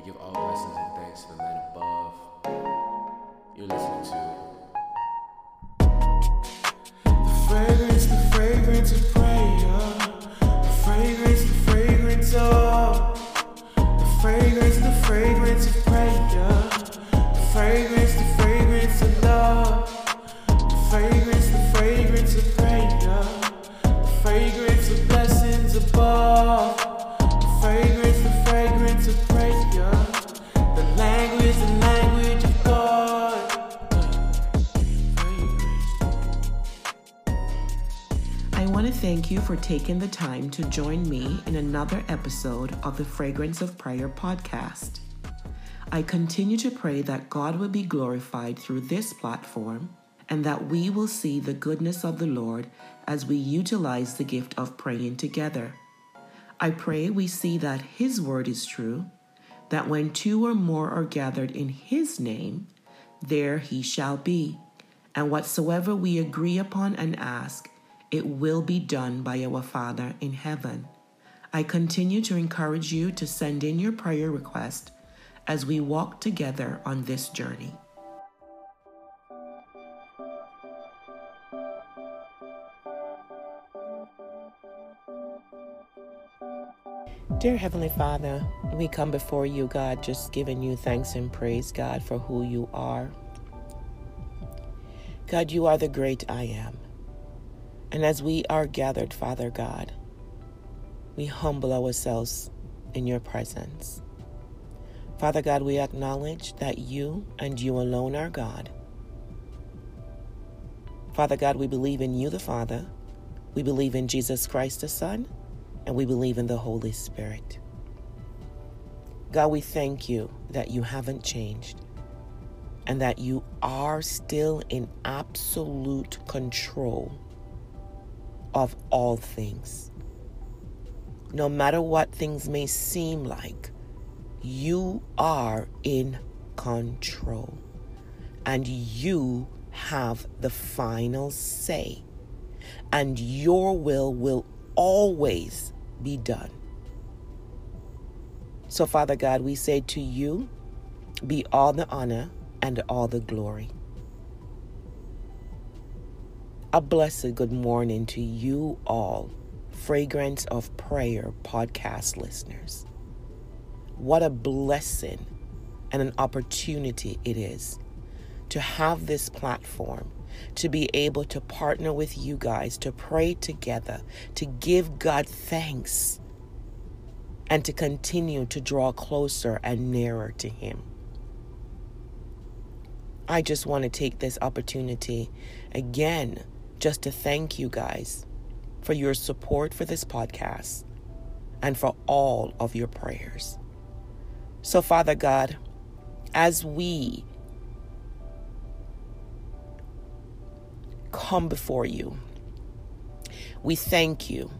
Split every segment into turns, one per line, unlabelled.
We give all blessings and thanks to the man above. You're listening to
The fragrance, the fragrance of prayer. The fragrance, the fragrance of. The fragrance, the fragrance of prayer.
I want to thank you for taking the time to join me in another episode of the Fragrance of Prayer podcast. I continue to pray that God will be glorified through this platform and that we will see the goodness of the Lord as we utilize the gift of praying together. I pray we see that His word is true, that when two or more are gathered in His name, there He shall be. And whatsoever we agree upon and ask, it will be done by our Father in heaven. I continue to encourage you to send in your prayer request as we walk together on this journey. Dear Heavenly Father, we come before you, God, just giving you thanks and praise, God, for who you are. God, you are the great I am. And as we are gathered, Father God, we humble ourselves in your presence. Father God, we acknowledge that you and you alone are God. Father God, we believe in you, the Father. We believe in Jesus Christ, the Son. And we believe in the Holy Spirit. God, we thank you that you haven't changed and that you are still in absolute control of all things. No matter what things may seem like, you are in control and you have the final say, and your will will always be done. So, Father God, we say to you, be all the honor and all the glory. A blessed good morning to you all, Fragrance of Prayer podcast listeners. What a blessing and an opportunity it is to have this platform, to be able to partner with you guys, to pray together, to give God thanks, and to continue to draw closer and nearer to Him. I just want to take this opportunity again just to thank you guys for your support for this podcast and for all of your prayers. So, Father God, as we come before you, we thank you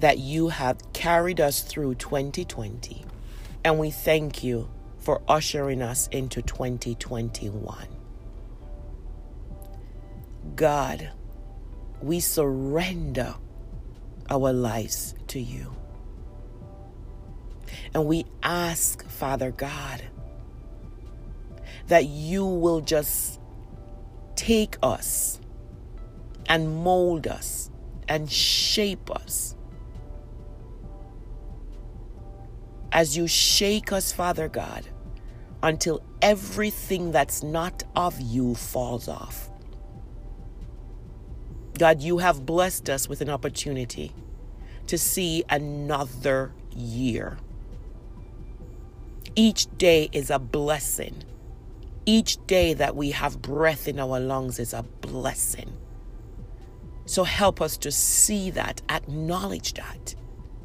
that you have carried us through 2020, and we thank you for ushering us into 2021. God, we surrender our lives to you. And we ask, Father God, that you will just take us and mold us and shape us. As you shake us, Father God, until everything that's not of you falls off. God, you have blessed us with an opportunity to see another year. Each day is a blessing. Each day that we have breath in our lungs is a blessing. So help us to see that, acknowledge that,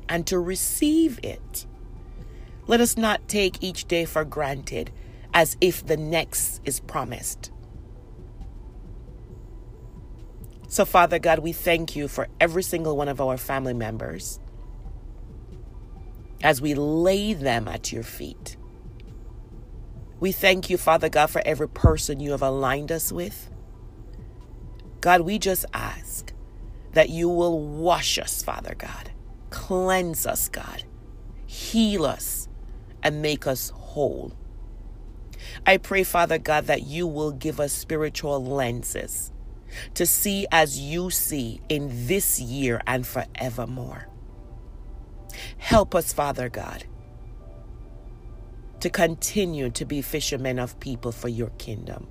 and to receive it. Let us not take each day for granted as if the next is promised. So, Father God, we thank you for every single one of our family members as we lay them at your feet. We thank you, Father God, for every person you have aligned us with. God, we just ask that you will wash us, Father God, cleanse us, God, heal us, and make us whole. I pray, Father God, that you will give us spiritual lenses to see as you see in this year and forevermore. Help us, Father God, to continue to be fishermen of people for your kingdom.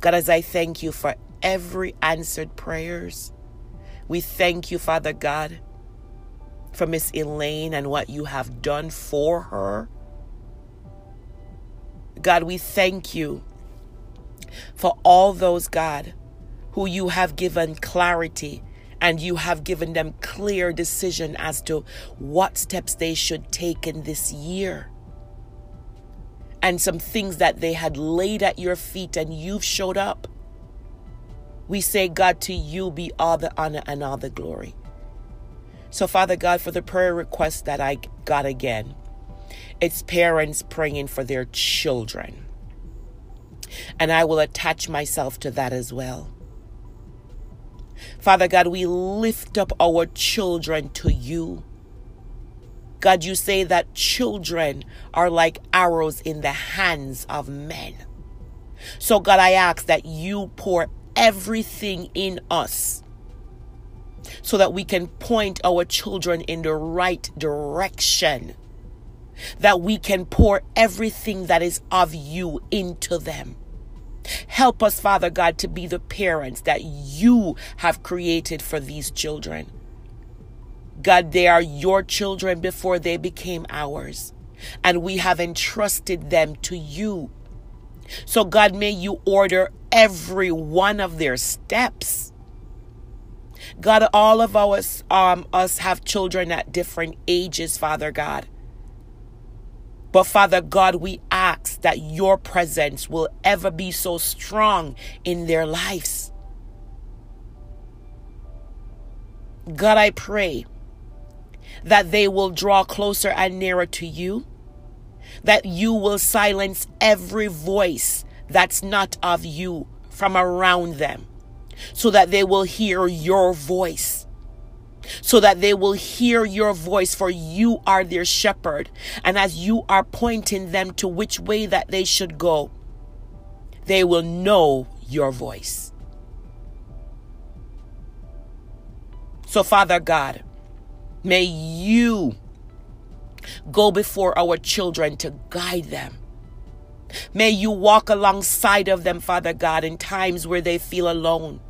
God, as I thank you for every answered prayers, we thank you, Father God, for Miss Elaine and what you have done for her. God, we thank you for all those, God, who you have given clarity and you have given them clear decision as to what steps they should take in this year. And some things that they had laid at your feet and you've showed up. We say, God, to you be all the honor and all the glory. So, Father God, for the prayer request that I got again, it's parents praying for their children. And I will attach myself to that as well. Father God, we lift up our children to you. God, you say that children are like arrows in the hands of men. So, God, I ask that you pour everything in us so that we can point our children in the right direction. That we can pour everything that is of you into them. Help us, Father God, to be the parents that you have created for these children. God, they are your children before they became ours, and we have entrusted them to you. So, God, may you order every one of their steps. God, all of us, um, us have children at different ages, Father God. But Father God, we ask that your presence will ever be so strong in their lives. God, I pray that they will draw closer and nearer to you, that you will silence every voice that's not of you from around them, so that they will hear your voice so that they will hear your voice, for you are their shepherd. And as you are pointing them to which way that they should go, they will know your voice. So, Father God, may you go before our children to guide them. May you walk alongside of them, Father God, in times where they feel alone.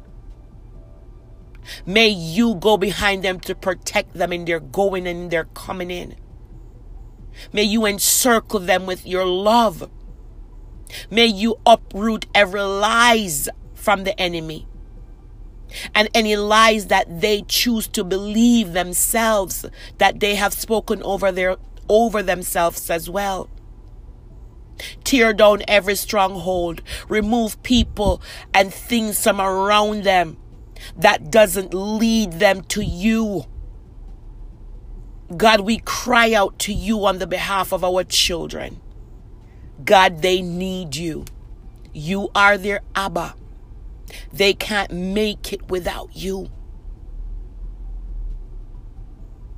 May you go behind them to protect them in their going and their coming in. May you encircle them with your love. May you uproot every lies from the enemy and any lies that they choose to believe themselves that they have spoken over their over themselves as well. Tear down every stronghold, remove people and things from around them that doesn't lead them to you. God, we cry out to you on the behalf of our children. God, they need you. You are their Abba. They can't make it without you.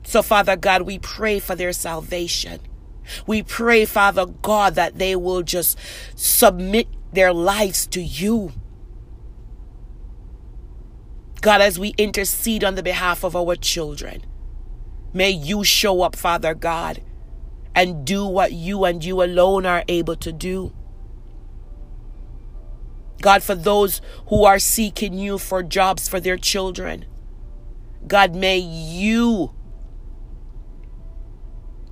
So, Father God, we pray for their salvation. We pray, Father God, that they will just submit their lives to you. God, as we intercede on the behalf of our children, may you show up, Father God, and do what you and you alone are able to do. God, for those who are seeking you for jobs for their children, God, may you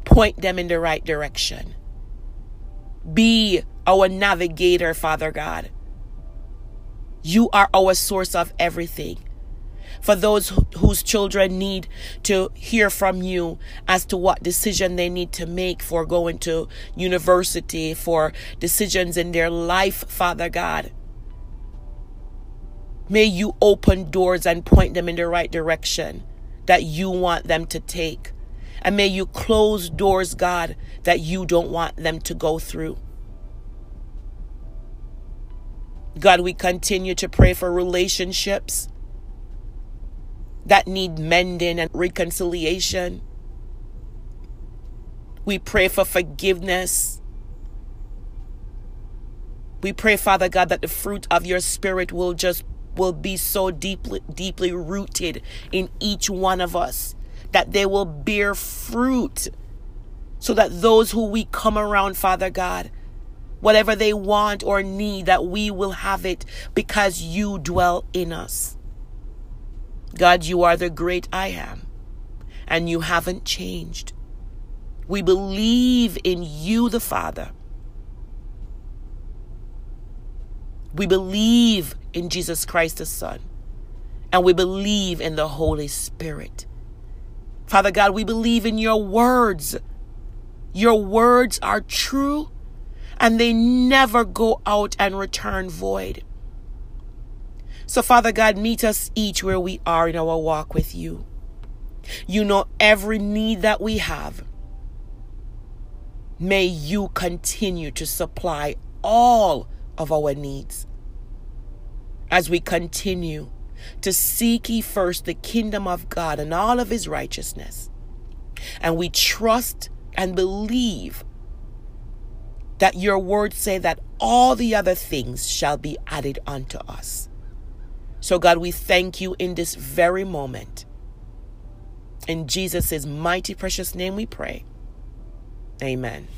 point them in the right direction. Be our navigator, Father God. You are our source of everything for those whose children need to hear from you as to what decision they need to make for going to university, for decisions in their life, Father God. May you open doors and point them in the right direction that you want them to take. And may you close doors, God, that you don't want them to go through. God, we continue to pray for relationships that need mending and reconciliation. We pray for forgiveness. We pray, Father God, that the fruit of your spirit will just will be so deeply deeply rooted in each one of us that they will bear fruit so that those who we come around, Father God, whatever they want or need, that we will have it because you dwell in us. God, you are the great I am, and you haven't changed. We believe in you, the Father. We believe in Jesus Christ, the Son. And we believe in the Holy Spirit. Father God, we believe in your words. Your words are true and they never go out and return void. So, Father God, meet us each where we are in our walk with you. You know every need that we have. May you continue to supply all of our needs as we continue to seek ye first the kingdom of God and all of his righteousness. And we trust and believe that your words say that all the other things shall be added unto us. So, God, we thank you in this very moment. In Jesus' mighty precious name we pray. Amen.